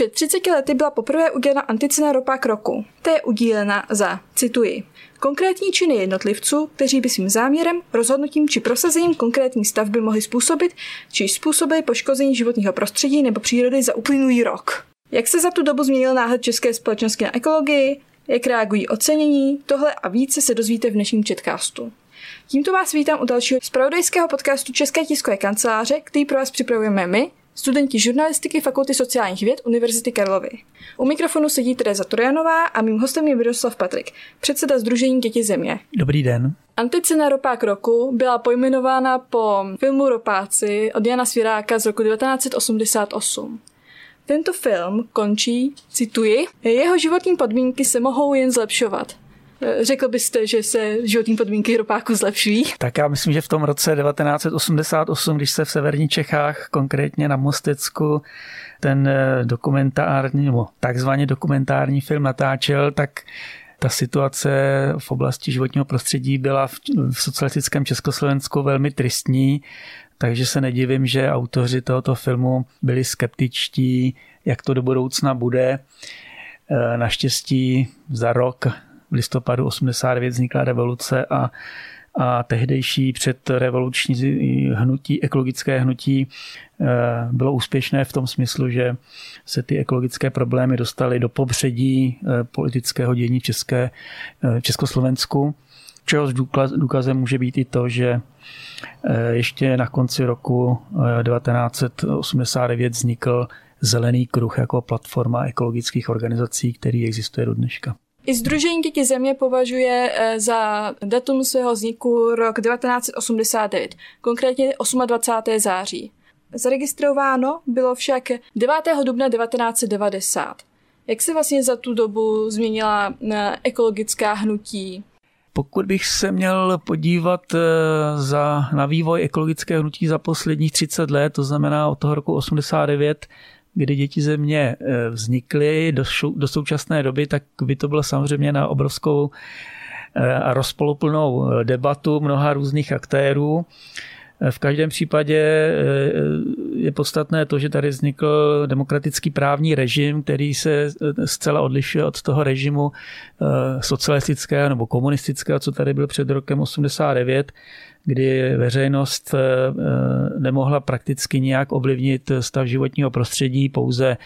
Před 30 lety byla poprvé udělena anticena ropák roku. Ta je udílena za, cituji, konkrétní činy jednotlivců, kteří by svým záměrem, rozhodnutím či prosazením konkrétní stavby mohli způsobit, či způsobili poškození životního prostředí nebo přírody za uplynulý rok. Jak se za tu dobu změnil náhled české společnosti na ekologii, jak reagují ocenění, tohle a více se dozvíte v dnešním chatcastu. Tímto vás vítám u dalšího zpravodajského podcastu České tiskové kanceláře, který pro vás připravujeme my, studenti žurnalistiky Fakulty sociálních věd Univerzity Karlovy. U mikrofonu sedí Tereza Trojanová a mým hostem je Miroslav Patrik, předseda Združení Děti země. Dobrý den. Anticena Ropák roku byla pojmenována po filmu Ropáci od Jana Sviráka z roku 1988. Tento film končí, cituji, jeho životní podmínky se mohou jen zlepšovat. Řekl byste, že se životní podmínky ropáku zlepšují? Tak já myslím, že v tom roce 1988, když se v severních Čechách, konkrétně na Mostecku, ten eh, dokumentární, nebo takzvaně dokumentární film natáčel, tak ta situace v oblasti životního prostředí byla v, v socialistickém Československu velmi tristní, takže se nedivím, že autoři tohoto filmu byli skeptičtí, jak to do budoucna bude. Eh, naštěstí za rok v listopadu 89 vznikla revoluce a, a tehdejší předrevoluční hnutí, ekologické hnutí eh, bylo úspěšné v tom smyslu, že se ty ekologické problémy dostaly do pobředí eh, politického dění v České, v Československu. Čehož důkazem může být i to, že ještě na konci roku 1989 vznikl Zelený kruh jako platforma ekologických organizací, který existuje do dneška. I Združení děti země považuje eh, za datum svého vzniku rok 1989, konkrétně 28. září. Zaregistrováno bylo však 9. dubna 1990. Jak se vlastně za tu dobu změnila eh, ekologická hnutí? Pokud bych se měl podívat eh, za, na vývoj ekologického hnutí za posledních 30 let, to znamená od toho roku 89, kdy děti země eh, vznikly do, do současné doby, tak by to bylo samozřejmě na obrovskou eh, a rozpoluplnou eh, debatu mnoha různých aktérů. V každém případě je podstatné to, že tady vznikl demokratický právní režim, který se zcela odlišuje od toho režimu socialistického nebo komunistického, co tady byl před rokem 89 kdy veřejnost eh, eh, nemohla prakticky nějak ovlivnit stav životního prostředí pouze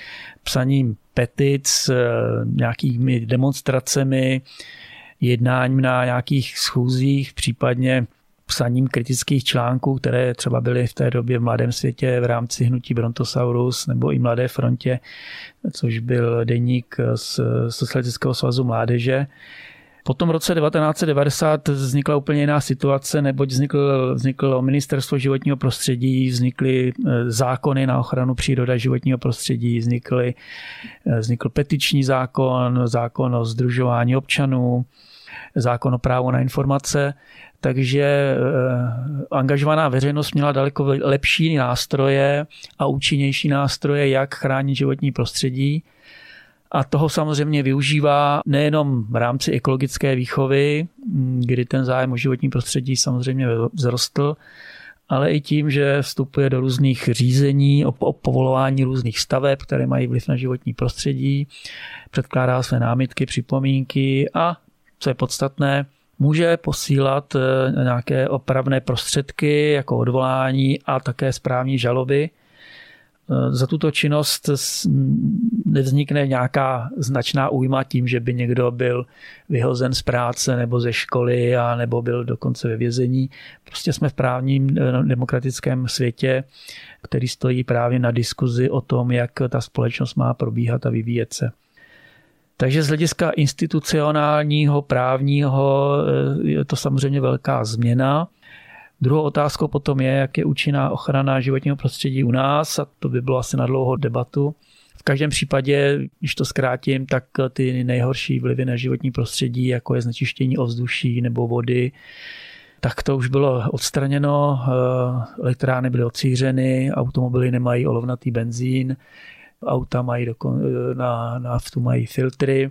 psaním petic, eh, nějakými demonstracemi, jednáním na nějakých schůzích, případně psaním kritických článků, které třeba byly v té době v Mladém světě v rámci hnutí Brontosaurus nebo i Mladé frontě, což byl deník z Socialistického svazu mládeže. Po tom roce 1990 vznikla úplně jiná situace, neboť vznikl, vzniklo ministerstvo životního prostředí, vznikly e, zákony na ochranu přírody a životního prostředí, vznikly, e, vznikl petiční zákon, zákon o združování občanů, zákon o právu na informace, takže e, angažovaná veřejnost měla daleko lepší nástroje a účinnější nástroje, jak chránit životní prostředí a toho samozřejmě využívá nejenom v rámci ekologické výchovy, kdy ten zájem o životní prostředí samozřejmě vzrostl, ale i tím, že vstupuje do různých řízení o, povolování různých staveb, které mají vliv na životní prostředí, předkládá své námitky, připomínky a, co je podstatné, může posílat eh, nějaké opravné prostředky jako odvolání a také správní žaloby, za tuto činnost nevznikne nějaká značná újma tím, že by někdo byl vyhozen z práce nebo ze školy a nebo byl dokonce ve vězení. Prostě jsme v právním eh, demokratickém světě, který stojí právě na diskuzi o tom, jak ta společnost má probíhat a vyvíjet se. Takže z hlediska institucionálního, právního eh, je to samozřejmě velká změna. Druhou otázkou potom je, jak je účinná ochrana životního prostředí u nás a to by bylo asi na dlouhou debatu. V každém případě, když to zkrátím, tak ty nejhorší vlivy na životní prostředí, jako je znečištění ovzduší nebo vody, tak to už bylo odstraněno, elektrárny byly odcířeny, automobily nemají olovnatý benzín, auta mají dokon, na naftu mají filtry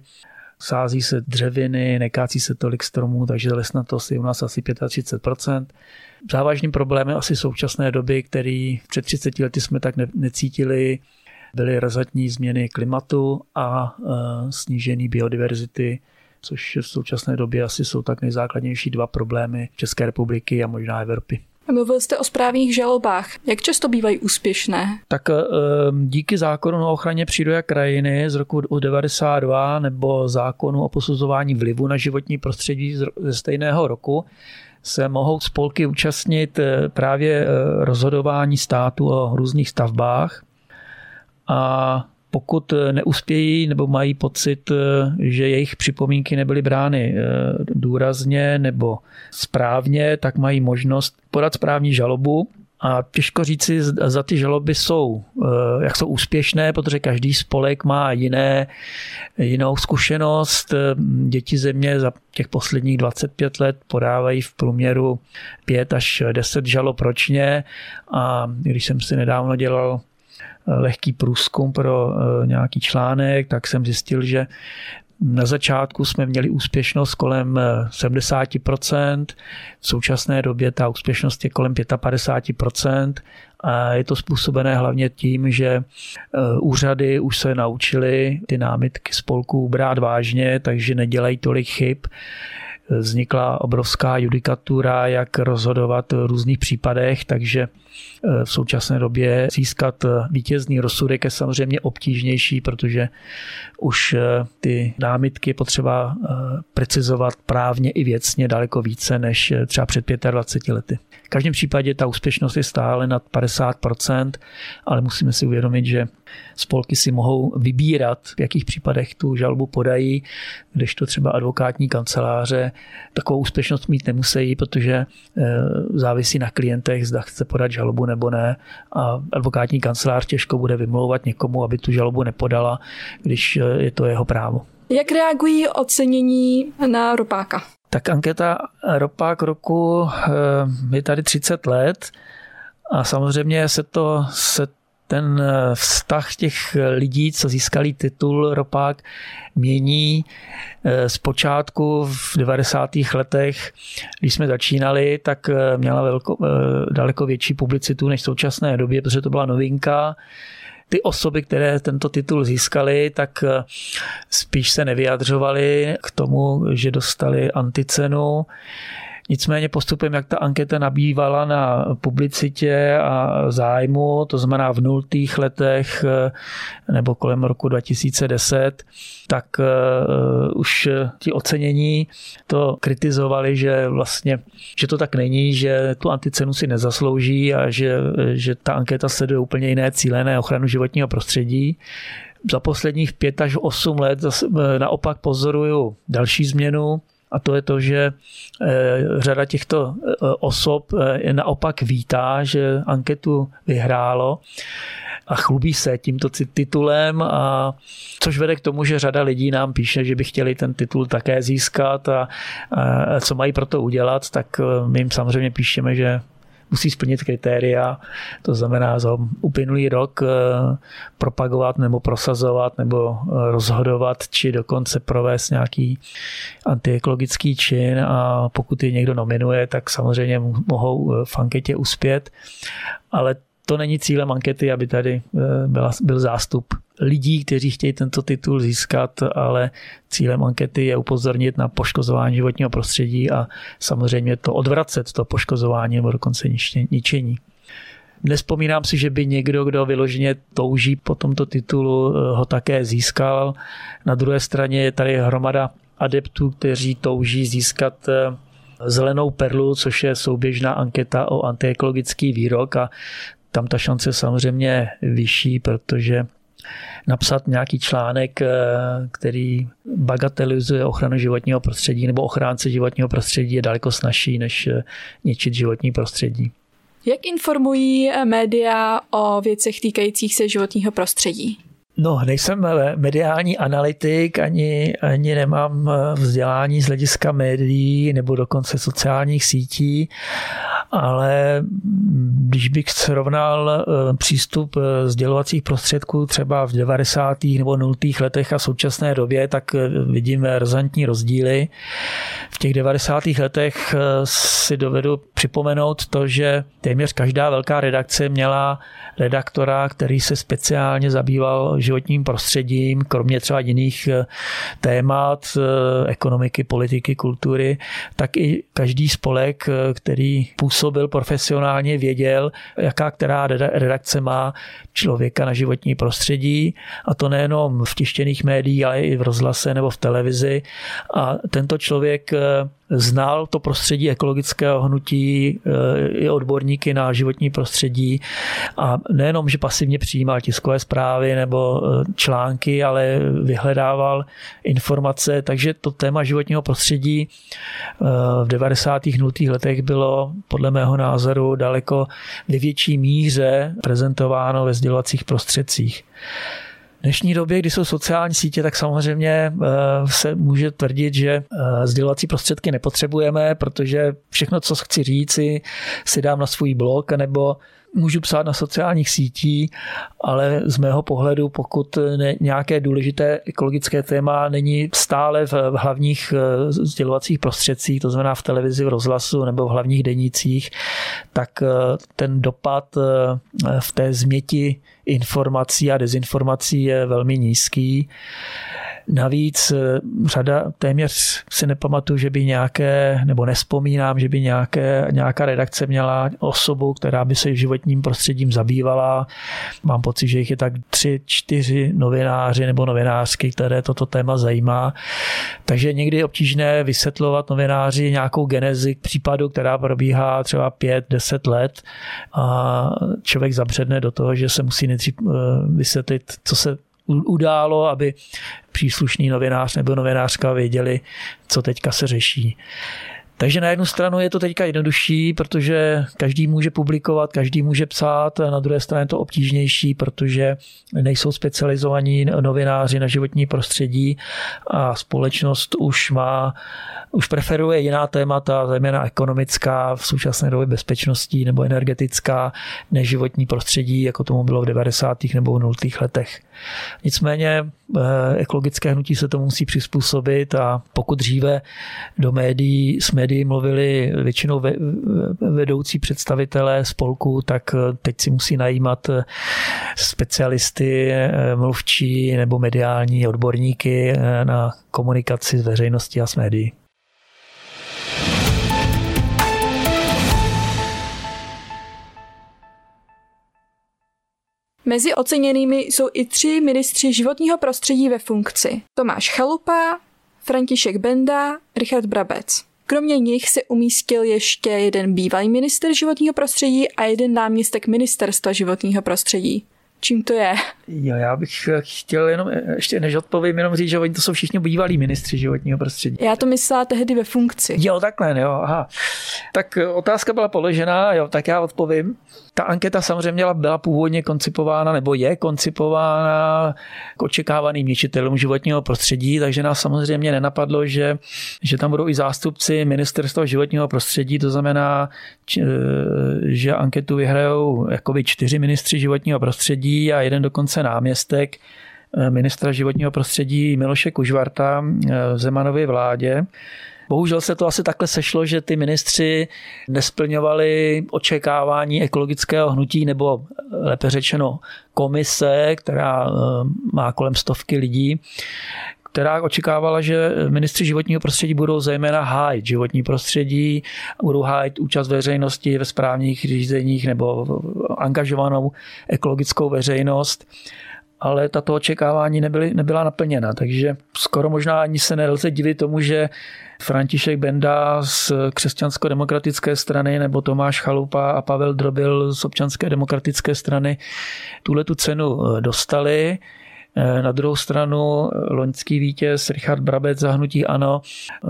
sází se dřeviny, nekácí se tolik stromů, takže lesnatost je u nás asi 35%. Závažným problémem asi současné doby, který před 30 lety jsme tak necítili, byly razantní změny klimatu a snížení biodiverzity což v současné době asi jsou tak nejzákladnější dva problémy České republiky a možná Evropy. Mluvil jste o správních žalobách. Jak často bývají úspěšné? Tak eh, díky zákonu o ochraně přírody a krajiny z roku 1992 nebo zákonu o posuzování vlivu na životní prostředí ze stejného roku se mohou spolky účastnit eh, právě eh, rozhodování státu o různých stavbách. A pokud eh, neuspějí nebo mají pocit, eh, že jejich připomínky nebyly brány eh, důrazně nebo správně, tak mají možnost podat správní žalobu a těžko říci, za ty žaloby jsou, jak jsou úspěšné, protože každý spolek má jiné, jinou zkušenost. Děti země za těch posledních 25 let podávají v průměru 5 až 10 žalob ročně a když jsem si nedávno dělal lehký průzkum pro eh, nějaký článek, tak jsem zjistil, že na začátku jsme měli úspěšnost kolem 70%, eh, v současné době ta úspěšnost je kolem 55% a je to způsobené hlavně tím, že eh, úřady už se naučily ty námitky spolků brát vážně, takže nedělají tolik chyb. Vznikla obrovská judikatura, jak rozhodovat v různých případech, takže v současné době získat vítězný rozsudek je samozřejmě obtížnější, protože už eh, ty námitky potřeba eh, precizovat právně i věcně daleko více než třeba před 25 lety. V každém případě ta úspěšnost je stále nad 50%, ale musíme si uvědomit, že spolky si mohou vybírat, v jakých případech tu žalbu podají, kdežto třeba advokátní kanceláře takovou úspěšnost mít nemusí, protože eh, závisí na klientech, zda chce podat žalobu nebo ne a advokátní kancelář těžko bude vymlouvat někomu, aby tu žalobu nepodala, když eh, je to jeho právo. Jak reagují ocenění na ropáka? Tak anketa Ropák roku eh, je tady 30 let a samozřejmě se to se ten eh, vztah těch lidí, co získali titul ropák, mění. Eh, zpočátku v 90. letech, když jsme začínali, tak eh, měla velko, daleko větší publicitu než v současné době, protože to byla novinka ty osoby, které tento titul získali, tak spíš se nevyjadřovali k tomu, že dostali anticenu. Nicméně postupem, jak ta anketa nabývala na publicitě a zájmu, to znamená v nultých letech eh, nebo kolem roku 2010, tak uh, už ti ocenění to kritizovali, že vlastně, že to tak není, že tu anticenu si nezaslouží a že, že ta anketa sleduje úplně jiné cíle na ochranu životního prostředí. Za posledních pět až osm let eh, naopak pozoruju další změnu a to je to, že eh, řada těchto eh, osob eh, naopak vítá, že anketu vyhrálo a chlubí se tímto titulem, a což vede k tomu, že řada lidí nám píše, že by chtěli ten titul také získat a, a co mají pro to udělat, tak my jim samozřejmě píšeme, že musí splnit kritéria, to znamená za uplynulý rok eh, propagovat nebo prosazovat nebo eh, rozhodovat, či dokonce provést nějaký antiekologický čin. A pokud je někdo nominuje, tak samozřejmě mohou eh, v anketě uspět, ale to není cílem ankety, aby tady byla, byl zástup lidí, kteří chtějí tento titul získat, ale cílem ankety je upozornit na poškozování životního prostředí a samozřejmě to odvracet, to poškozování nebo dokonce ničení. Nespomínám si, že by někdo, kdo vyloženě touží po tomto titulu, eh, ho také získal. Na druhé straně je tady hromada adeptů, kteří touží získat eh, zelenou perlu, což je souběžná anketa o antiekologický výrok a tam ta šance je samozřejmě vyšší, protože napsat nějaký článek, eh, který bagatelizuje ochranu životního prostředí nebo ochránce životního prostředí je daleko snažší, než eh, ničit životní prostředí. Jak informují eh, média o věcech týkajících se životního prostředí? No, nejsem mediální analytik, ani, ani nemám vzdělání z hlediska médií nebo dokonce sociálních sítí, ale když bych srovnal eh, přístup eh, sdělovacích prostředků třeba v 90. nebo 0. letech a současné době, tak eh, vidíme razantní rozdíly. V těch 90. letech si dovedu připomenout to, že téměř každá velká redakce měla redaktora, který se speciálně zabýval životním prostředím, kromě třeba jiných témat, ekonomiky, politiky, kultury, tak i každý spolek, který působil profesionálně, věděl, jaká která redakce má člověka na životní prostředí a to nejenom v tištěných médiích, ale i v rozhlase nebo v televizi. A tento člověk znal to prostředí ekologického hnutí, i odborníky na životní prostředí a nejenom, že pasivně přijímal tiskové zprávy nebo e, články, ale vyhledával informace, takže to téma životního prostředí e, v 90. nultých letech bylo podle mého názoru daleko ve větší míře prezentováno ve sdělovacích prostředcích dnešní době, kdy jsou sociální sítě, tak samozřejmě e, se může tvrdit, že sdělovací prostředky nepotřebujeme, protože všechno, co chci říct, si dám na svůj blog nebo můžu psát na sociálních sítích, ale z mého pohledu, pokud ne, nějaké důležité ekologické téma není stále v, v hlavních eh, sdělovacích prostředcích, to znamená v televizi, v rozhlasu nebo v hlavních denících, tak eh, ten dopad eh, v té změti informací a dezinformací je velmi nízký. Navíc eh, řada, téměř si nepamatuju, že by nějaké, nebo nespomínám, že by nějaké, nějaká redakce měla osobu, která by se životním prostředím zabývala. Mám pocit, že jich je tak tři, čtyři novináři nebo novinářky, které toto téma zajímá. Takže někdy je obtížné vysvětlovat novináři nějakou genezi k případu, která probíhá třeba pět, deset let a člověk zabředne do toho, že se musí nejdřív eh, vysvětlit, co se událo, aby příslušný novinář nebo novinářka věděli, co teďka se řeší. Takže na jednu stranu je to teďka jednodušší, protože každý může publikovat, každý může psát, na druhé straně je to obtížnější, protože nejsou specializovaní novináři na životní prostředí a společnost už má už preferuje jiná témata, zejména ekonomická, v současné době bezpečností nebo energetická, než životní prostředí, jako tomu bylo v 90. nebo v 0. letech. Nicméně eh, ekologické hnutí se to musí přizpůsobit a pokud dříve do médií, s médií mluvili většinou vedoucí představitelé spolku, tak eh, teď si musí najímat eh, specialisty, mluvčí nebo mediální odborníky na komunikaci s veřejností a s médií. Mezi oceněnými jsou i tři ministři životního prostředí ve funkci. Tomáš Chalupa, František Benda, Richard Brabec. Kromě nich se umístil ještě jeden bývalý minister životního prostředí a jeden náměstek ministerstva životního prostředí čím to je. Jo, já bych chtěl jenom, ještě než odpovím, jenom říct, že oni to jsou všichni bývalí ministři životního prostředí. Já to myslela tehdy ve funkci. Jo, takhle, jo, aha. Tak otázka byla položená, jo, tak já odpovím. Ta anketa samozřejmě byla původně koncipována, nebo je koncipována k očekávaným ničitelům životního prostředí, takže nás samozřejmě nenapadlo, že, že tam budou i zástupci ministerstva životního prostředí, to znamená, že anketu vyhrajou jakoby čtyři ministři životního prostředí, a jeden dokonce náměstek eh, ministra životního prostředí Miloše Kužvarta eh, v Zemanově vládě. Bohužel se to asi takhle sešlo, že ty ministři nesplňovali očekávání ekologického hnutí, nebo eh, lépe řečeno komise, která má kolem stovky lidí, která očekávala, že ministři životního prostředí budou zejména hájit životní prostředí, budou hájit účast veřejnosti ve správních řízeních nebo angažovanou ekologickou veřejnost ale tato očekávání nebyly, nebyla naplněna, takže skoro možná ani se nelze divit tomu, že František Benda z křesťansko-demokratické strany nebo Tomáš Chalupa a Pavel Drobil z občanské demokratické strany tuhle tu cenu dostali. Eh, na druhou stranu eh, loňský vítěz Richard Brabec zahnutí ANO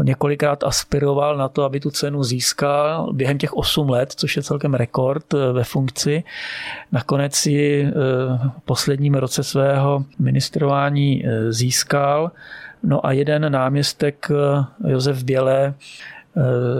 několikrát aspiroval na to, aby tu cenu získal během těch 8 let, což je celkem rekord eh, ve funkci. Nakonec si v posledním roce svého ministrování získal. No a jeden náměstek Josef Bělé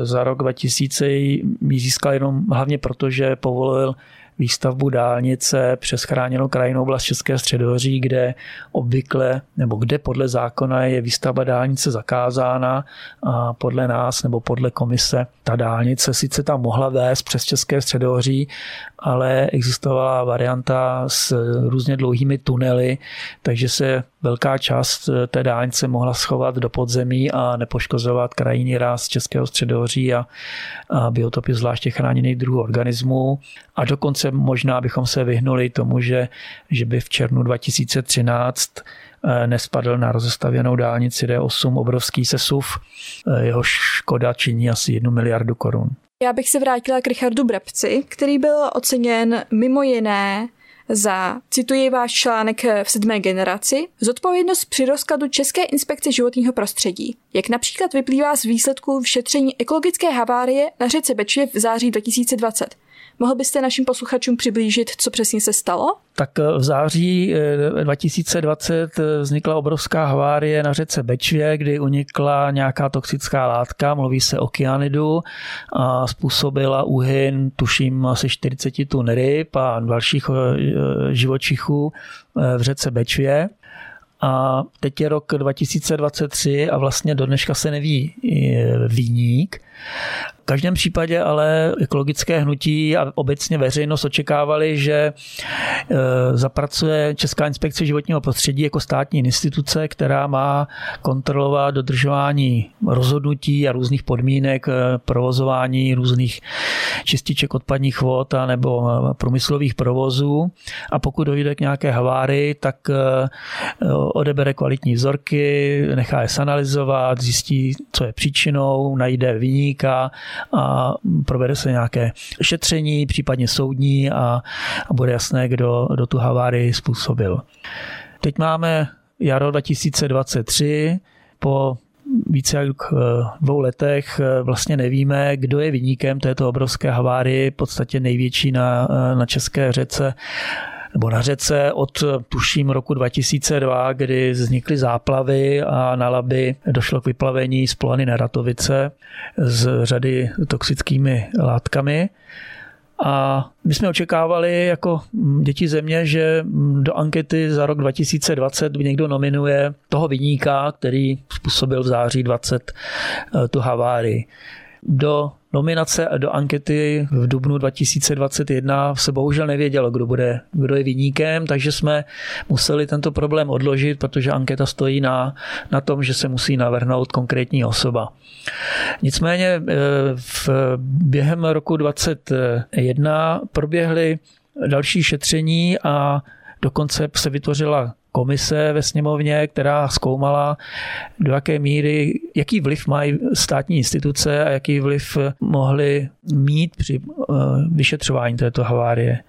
za rok 2000 ji získal jenom hlavně proto, že povolil výstavbu dálnice přes chráněnou krajinou oblast České středohoří, kde obvykle, nebo kde podle zákona je výstavba dálnice zakázána a podle nás nebo podle komise ta dálnice sice tam mohla vést přes České středohoří, ale existovala varianta s různě dlouhými tunely, takže se velká část té dálnice mohla schovat do podzemí a nepoškozovat krajinný ráz Českého středohoří a, a biotopy zvláště chráněných druhů organismů. A dokonce možná bychom se vyhnuli tomu, že, že by v červnu 2013 eh, nespadl na rozestavěnou dálnici D8 obrovský sesuv. Eh, jeho škoda činí asi 1 miliardu korun. Já bych se vrátila k Richardu Brabci, který byl oceněn mimo jiné za, cituji váš článek v sedmé generaci, zodpovědnost při rozkladu České inspekce životního prostředí, jak například vyplývá z výsledků vyšetření ekologické havárie na řece Bečvě v září 2020. Mohl byste našim posluchačům přiblížit, co přesně se stalo? Tak eh, v září 2020 eh, vznikla obrovská havárie na řece Bečvě, kdy unikla nějaká toxická látka, mluví se o kyanidu a způsobila úhyn, tuším, asi 40 tun ryb a dalších eh, živočichů v řece Bečvě. A teď je rok 2023 a vlastně do dneška se neví výnik. V každém případě ale ekologické hnutí a obecně veřejnost očekávali, že e, zapracuje Česká inspekce životního prostředí jako státní instituce, která má kontrolovat dodržování rozhodnutí a různých podmínek e, provozování různých čističek odpadních vod a nebo e, průmyslových provozů. A pokud dojde k nějaké havárii, tak odebere kvalitní vzorky, nechá je sanalizovat, zjistí, co je příčinou, najde vyníka a provede se nějaké šetření, případně soudní a, a bude jasné, kdo, kdo tu havárii způsobil. Teď máme jaro 2023, po více jak eh, dvou letech eh, vlastně nevíme, kdo je vyníkem této obrovské havárie, v podstatě největší na, eh, na České řece nebo na řece od tuším roku 2002, kdy vznikly záplavy a na Laby došlo k vyplavení z Polany Neratovice s řady toxickými látkami. A my jsme očekávali jako děti země, že do ankety za rok 2020 někdo nominuje toho vyníka, který způsobil v září 20 eh, tu havárii. Do nominace do ankety v dubnu 2021 se bohužel nevědělo, kdo, bude, kdo je vyníkem, takže jsme museli tento problém odložit, protože anketa stojí na, na tom, že se musí navrhnout konkrétní osoba. Nicméně eh, v během roku 2021 proběhly další šetření a dokonce se vytvořila komise ve sněmovně, která zkoumala, do jaké míry, jaký vliv mají státní instituce a jaký vliv mohly mít při eh, vyšetřování této havárie.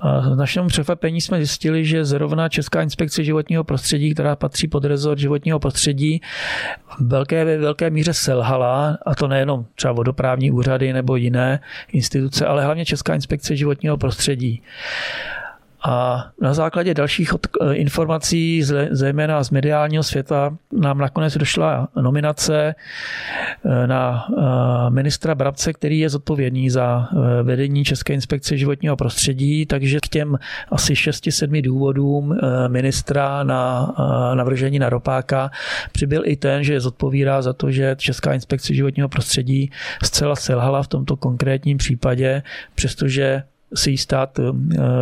A našemu překvapení jsme zjistili, že zrovna Česká inspekce životního prostředí, která patří pod rezort životního prostředí, v velké, ve velké míře selhala, a to nejenom třeba vodoprávní úřady nebo jiné instituce, ale hlavně Česká inspekce životního prostředí. A na základě dalších eh, informací, zejména z mediálního světa, nám nakonec došla nominace eh, na eh, ministra Brabce, který je zodpovědný za vedení České inspekce životního prostředí, takže k těm asi 6-7 důvodům ministra na navržení na ropáka přibyl i ten, že zodpovídá za to, že Česká inspekce životního prostředí zcela selhala v tomto konkrétním případě, přestože si ji stát eh,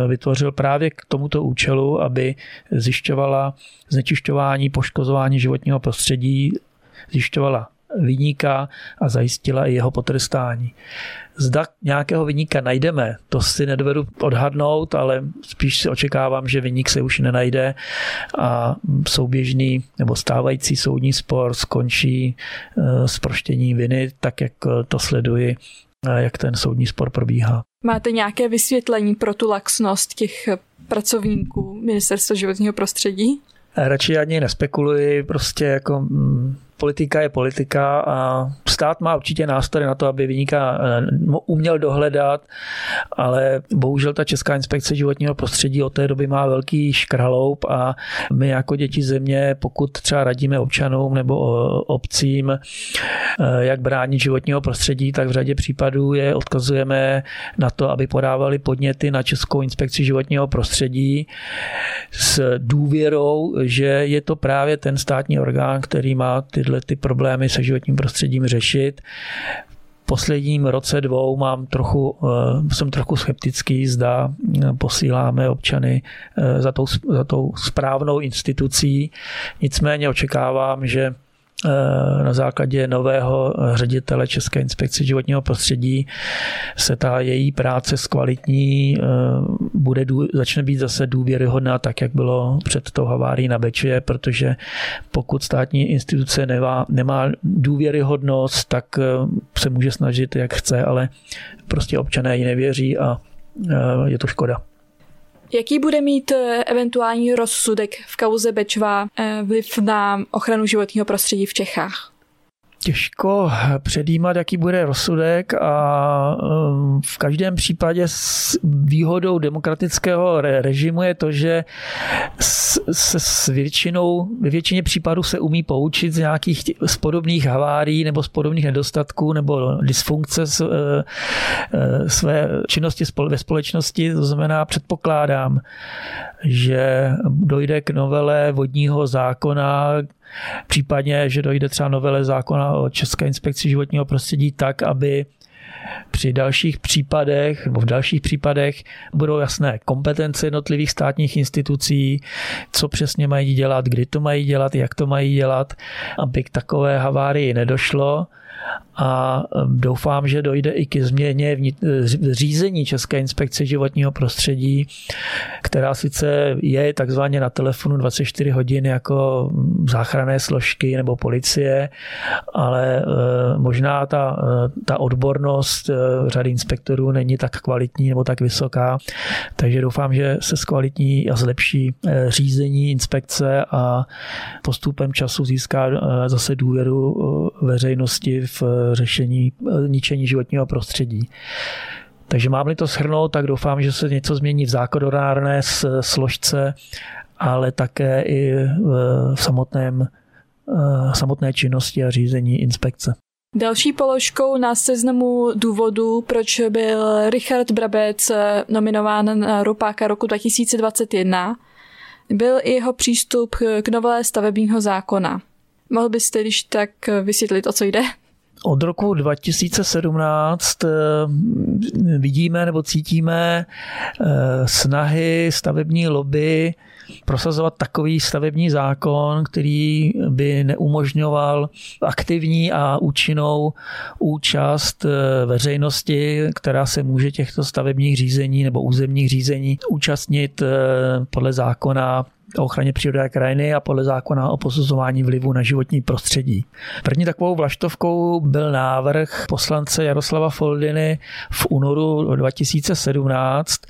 vytvořil právě k tomuto účelu, aby zjišťovala znečišťování, poškozování životního prostředí, zjišťovala vyníka a zajistila i jeho potrestání. Zda nějakého vyníka najdeme, to si nedovedu odhadnout, ale spíš si očekávám, že vyník se už nenajde a souběžný nebo stávající soudní spor skončí eh, s proštěním viny, tak jak to sleduji jak ten soudní spor probíhá. Máte nějaké vysvětlení pro tu laxnost těch pracovníků Ministerstva životního prostředí? Radši ani nespekuluji, prostě jako mm, politika je politika a stát má určitě nástroje na to, aby vyníka eh, uměl dohledat, ale bohužel ta Česká inspekce životního prostředí od té doby má velký škraloup a my jako děti země, pokud třeba radíme občanům nebo obcím, jak bránit životního prostředí, tak v řadě případů je odkazujeme na to, aby podávali podněty na Českou inspekci životního prostředí s důvěrou, že je to právě ten státní orgán, který má tyhle ty problémy se životním prostředím řešit posledním roce dvou mám trochu, eh, jsem trochu skeptický, zda eh, posíláme občany eh, za tou, za tou správnou institucí. Nicméně očekávám, že na základě nového ředitele České inspekce životního prostředí se ta její práce zkvalitní, eh, bude, začne být zase důvěryhodná, tak jak bylo před tou havárií na Beče, protože pokud státní instituce nemá, nemá důvěryhodnost, tak eh, se může snažit, jak chce, ale prostě občané ji nevěří a je to škoda. Jaký bude mít eh, eventuální rozsudek v kauze Bečva eh, vliv na ochranu životního prostředí v Čechách? Těžko předjímat, jaký bude rozsudek a um, v každém případě s výhodou demokratického režimu je to, že se s většinou, ve většině případů se umí poučit z nějakých z podobných havárií nebo z podobných nedostatků nebo dysfunkce z, eh, eh, své činnosti ve společnosti. To znamená, předpokládám, že dojde k novele vodního zákona, případně, že dojde třeba novele zákona o České inspekci životního prostředí tak, aby při dalších případech nebo v dalších případech budou jasné kompetence jednotlivých státních institucí, co přesně mají dělat, kdy to mají dělat, jak to mají dělat, aby k takové havárii nedošlo a doufám, že dojde i ke změně v řízení České inspekce životního prostředí, která sice je takzvaně na telefonu 24 hodin jako záchranné složky nebo policie, ale e, možná ta, e, ta odbornost e, řady inspektorů není tak kvalitní nebo tak vysoká, takže doufám, že se zkvalitní a zlepší řízení inspekce a postupem času získá zase důvěru veřejnosti v řešení eh, ničení životního prostředí. Takže mám-li to shrnout, tak doufám, že se něco změní v zákonodárné složce, ale také i v samotném, eh, samotné činnosti a řízení inspekce. Další položkou na seznamu důvodů, proč byl Richard Brabec eh, nominován na Ropáka roku 2021, byl i jeho přístup k novele stavebního zákona. Mohl byste když tak vysvětlit, o co jde? Od roku 2017 eh, vidíme nebo cítíme eh, snahy stavební lobby prosazovat takový stavební zákon, který by neumožňoval aktivní a účinnou účast eh, veřejnosti, která se může těchto stavebních řízení nebo územních řízení účastnit podle zákona o ochraně přírody a krajiny a podle zákona o posuzování vlivu na životní prostředí. První takovou vlaštovkou byl návrh poslance Jaroslava Foldiny v únoru 2017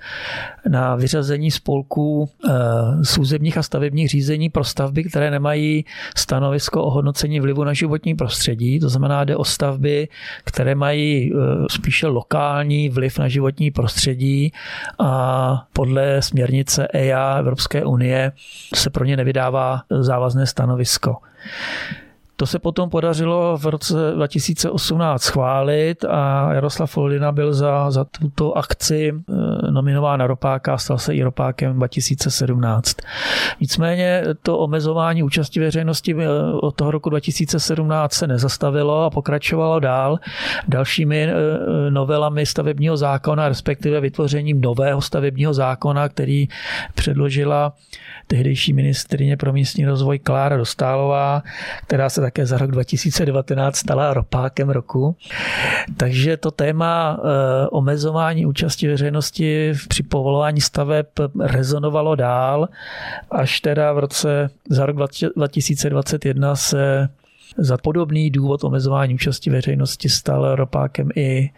na vyřazení spolků z eh, územních a stavebních řízení pro stavby, které nemají stanovisko o hodnocení vlivu na životní prostředí. To znamená, jde o stavby, které mají eh, spíše lokální vliv na životní prostředí a podle směrnice EIA Evropské unie se pro ně nevydává závazné stanovisko. To se potom podařilo v roce 2018 schválit a Jaroslav Foldina byl za, za tuto akci eh, nominován na ropáka a stal se i ropákem 2017. Nicméně to omezování účasti veřejnosti eh, od toho roku 2017 se nezastavilo a pokračovalo dál dalšími eh, novelami stavebního zákona, respektive vytvořením nového stavebního zákona, který předložila tehdejší ministrině pro místní rozvoj Klára Dostálová, která se také za rok 2019 stala ropákem roku. Takže to téma eh, omezování účasti veřejnosti při povolování staveb rezonovalo dál, až teda v roce za rok 2021 se za podobný důvod omezování účasti veřejnosti stal ropákem i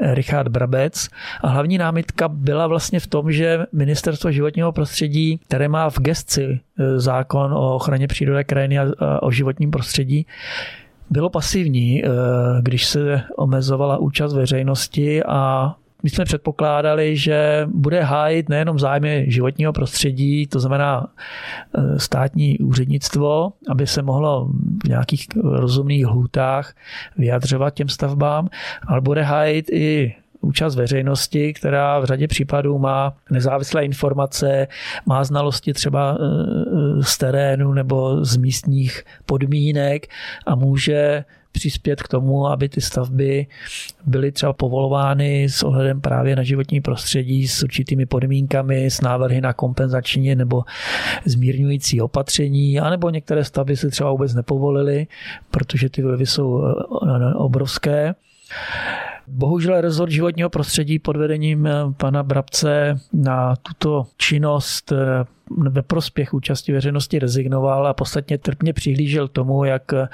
Richard Brabec. A hlavní námitka byla vlastně v tom, že ministerstvo životního prostředí, které má v gesci e, zákon o ochraně přírody krajiny a o životním prostředí, bylo pasivní, e, když se omezovala účast veřejnosti a my jsme předpokládali, že bude hájit nejenom zájmy životního prostředí, to znamená e, státní úřednictvo, aby se mohlo v nějakých rozumných lhůtách vyjadřovat těm stavbám, ale bude hájit i účast veřejnosti, která v řadě případů má nezávislé informace, má znalosti třeba e, e, z terénu nebo z místních podmínek a může přispět k tomu, aby ty stavby byly třeba povolovány s ohledem právě na životní prostředí s určitými podmínkami, s návrhy na kompenzační nebo zmírňující opatření, anebo některé stavby se třeba vůbec nepovolily, protože ty vlivy jsou e, obrovské. Bohužel rezort životního prostředí pod vedením eh, pana Brabce na tuto činnost eh, ve prospěch účasti veřejnosti rezignoval a podstatně trpně přihlížel tomu, jak eh,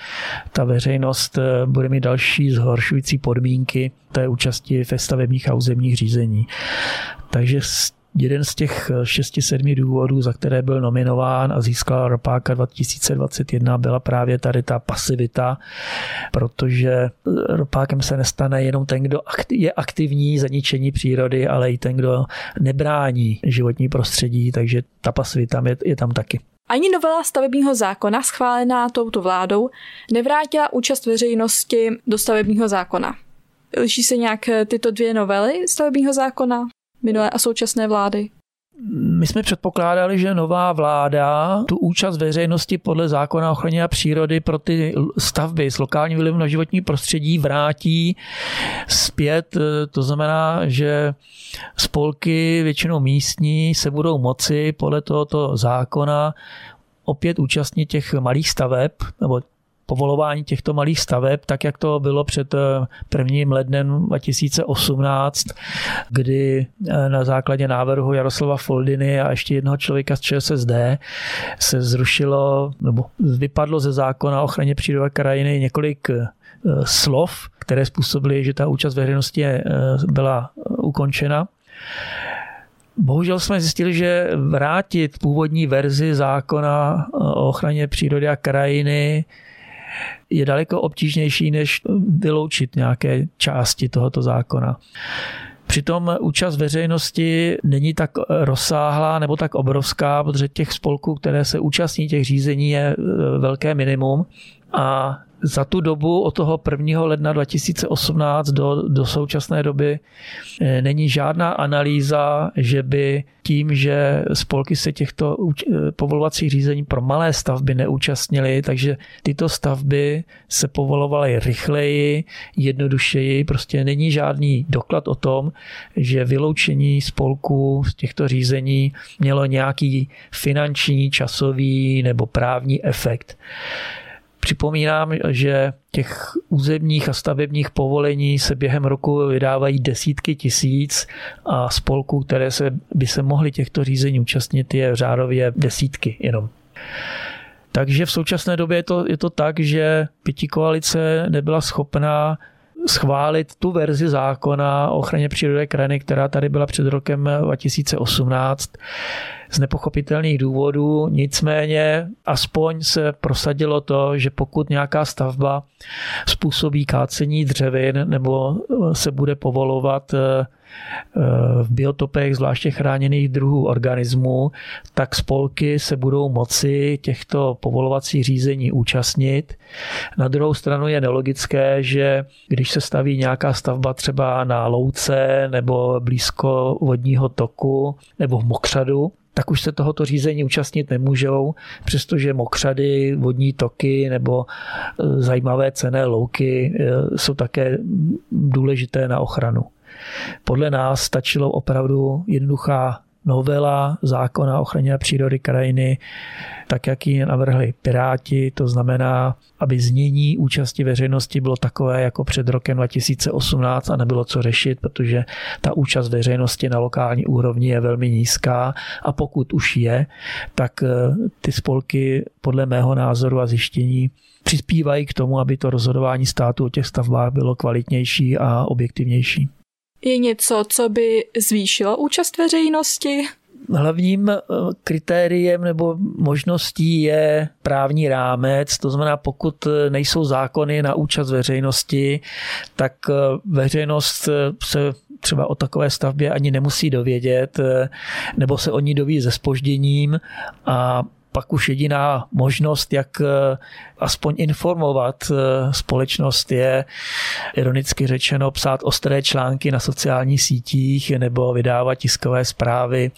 ta veřejnost bude mít další zhoršující podmínky té účasti ve stavebních a územních řízení. Takže jeden z těch 6-7 důvodů, za které byl nominován a získal Ropáka 2021, byla právě tady ta pasivita, protože Ropákem se nestane jenom ten, kdo je aktivní zaničení přírody, ale i ten, kdo nebrání životní prostředí, takže ta pasivita je, je tam taky. Ani novela stavebního zákona schválená touto vládou nevrátila účast veřejnosti do stavebního zákona. Liší se nějak tyto dvě novely stavebního zákona? Minulé a současné vlády? My jsme předpokládali, že nová vláda tu účast veřejnosti podle zákona o ochraně a přírody pro ty stavby s lokálním vlivem na životní prostředí vrátí zpět. To znamená, že spolky většinou místní se budou moci podle tohoto zákona opět účastnit těch malých staveb nebo povolování těchto malých staveb, tak jak to bylo před eh, prvním lednem 2018, kdy eh, na základě návrhu Jaroslava Foldiny a ještě jednoho člověka z ČSSD se zrušilo nebo vypadlo ze zákona o ochraně přírody krajiny několik eh, slov, které způsobily, že ta účast veřejnosti byla ukončena. Bohužel jsme zjistili, že vrátit původní verzi zákona o ochraně přírody a krajiny je daleko obtížnější, než vyloučit nějaké části tohoto zákona. Přitom účast veřejnosti není tak rozsáhlá nebo tak obrovská, protože těch spolků, které se účastní těch řízení, je e, velké minimum. A za tu dobu od toho 1. ledna 2018 do, do současné doby eh, není žádná analýza, že by tím, že spolky se těchto eh, povolovacích řízení pro malé stavby neúčastnily, takže tyto stavby se povolovaly rychleji, jednodušeji. Prostě není žádný doklad o tom, že vyloučení spolků z těchto řízení mělo nějaký finanční, časový nebo právní efekt. Připomínám, že těch územních a stavebních povolení se během roku vydávají desítky tisíc a spolků, které se, by se mohly těchto řízení účastnit, je řádově desítky jenom. Takže v současné době je to, je to tak, že pěti koalice nebyla schopná schválit tu verzi zákona o ochraně přírody krajiny, která tady byla před rokem 2018 z nepochopitelných důvodů. Nicméně aspoň se prosadilo to, že pokud nějaká stavba způsobí kácení dřevin nebo se bude povolovat eh, v biotopech zvláště chráněných druhů organismů, tak spolky se budou moci těchto povolovacích řízení účastnit. Na druhou stranu je nelogické, že když se staví nějaká stavba třeba na louce nebo blízko vodního toku nebo v mokřadu, tak už se tohoto řízení účastnit nemůžou, přestože mokřady, vodní toky nebo e, zajímavé cené louky e, jsou také důležité na ochranu. Podle nás stačilo opravdu jednoduchá novela zákona o ochraně přírody krajiny, tak jak ji navrhli Piráti, to znamená, aby znění účasti veřejnosti bylo takové jako před rokem 2018 a nebylo co řešit, protože ta účast veřejnosti na lokální úrovni je velmi nízká. A pokud už je, tak eh, ty spolky podle mého názoru a zjištění přispívají k tomu, aby to rozhodování státu o těch stavbách bylo kvalitnější a objektivnější je něco, co by zvýšilo účast veřejnosti? Hlavním eh, kritériem nebo možností je právní rámec, to znamená, pokud eh, nejsou zákony na účast veřejnosti, tak eh, veřejnost se třeba o takové stavbě ani nemusí dovědět, nebo se o ní doví se spožděním a pak už jediná možnost, jak aspoň informovat eh, společnost je ironicky řečeno psát ostré články na sociálních sítích nebo vydávat tiskové zprávy,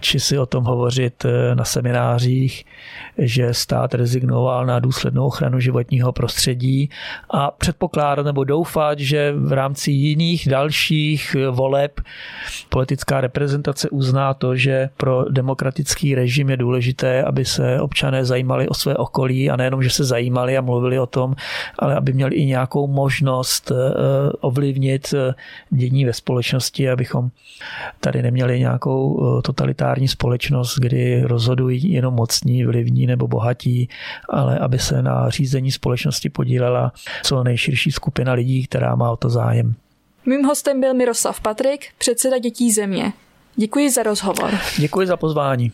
či si o tom hovořit eh, na seminářích, že stát rezignoval na důslednou ochranu životního prostředí a předpokládat nebo doufat, že v rámci jiných dalších voleb politická reprezentace uzná to, že pro demokratický režim je důležité, aby se občané zajímali o své okolí a nejenom, že se zajímali a mluvili o tom, ale aby měli i nějakou možnost eh, ovlivnit eh, dění ve společnosti, abychom tady neměli nějakou eh, totalitární společnost, kdy rozhodují jenom mocní, vlivní nebo bohatí, ale aby se na řízení společnosti podílela co nejširší skupina lidí, která má o to zájem. Mým hostem byl Miroslav Patrik, předseda Dětí země. Děkuji za rozhovor. Děkuji za pozvání.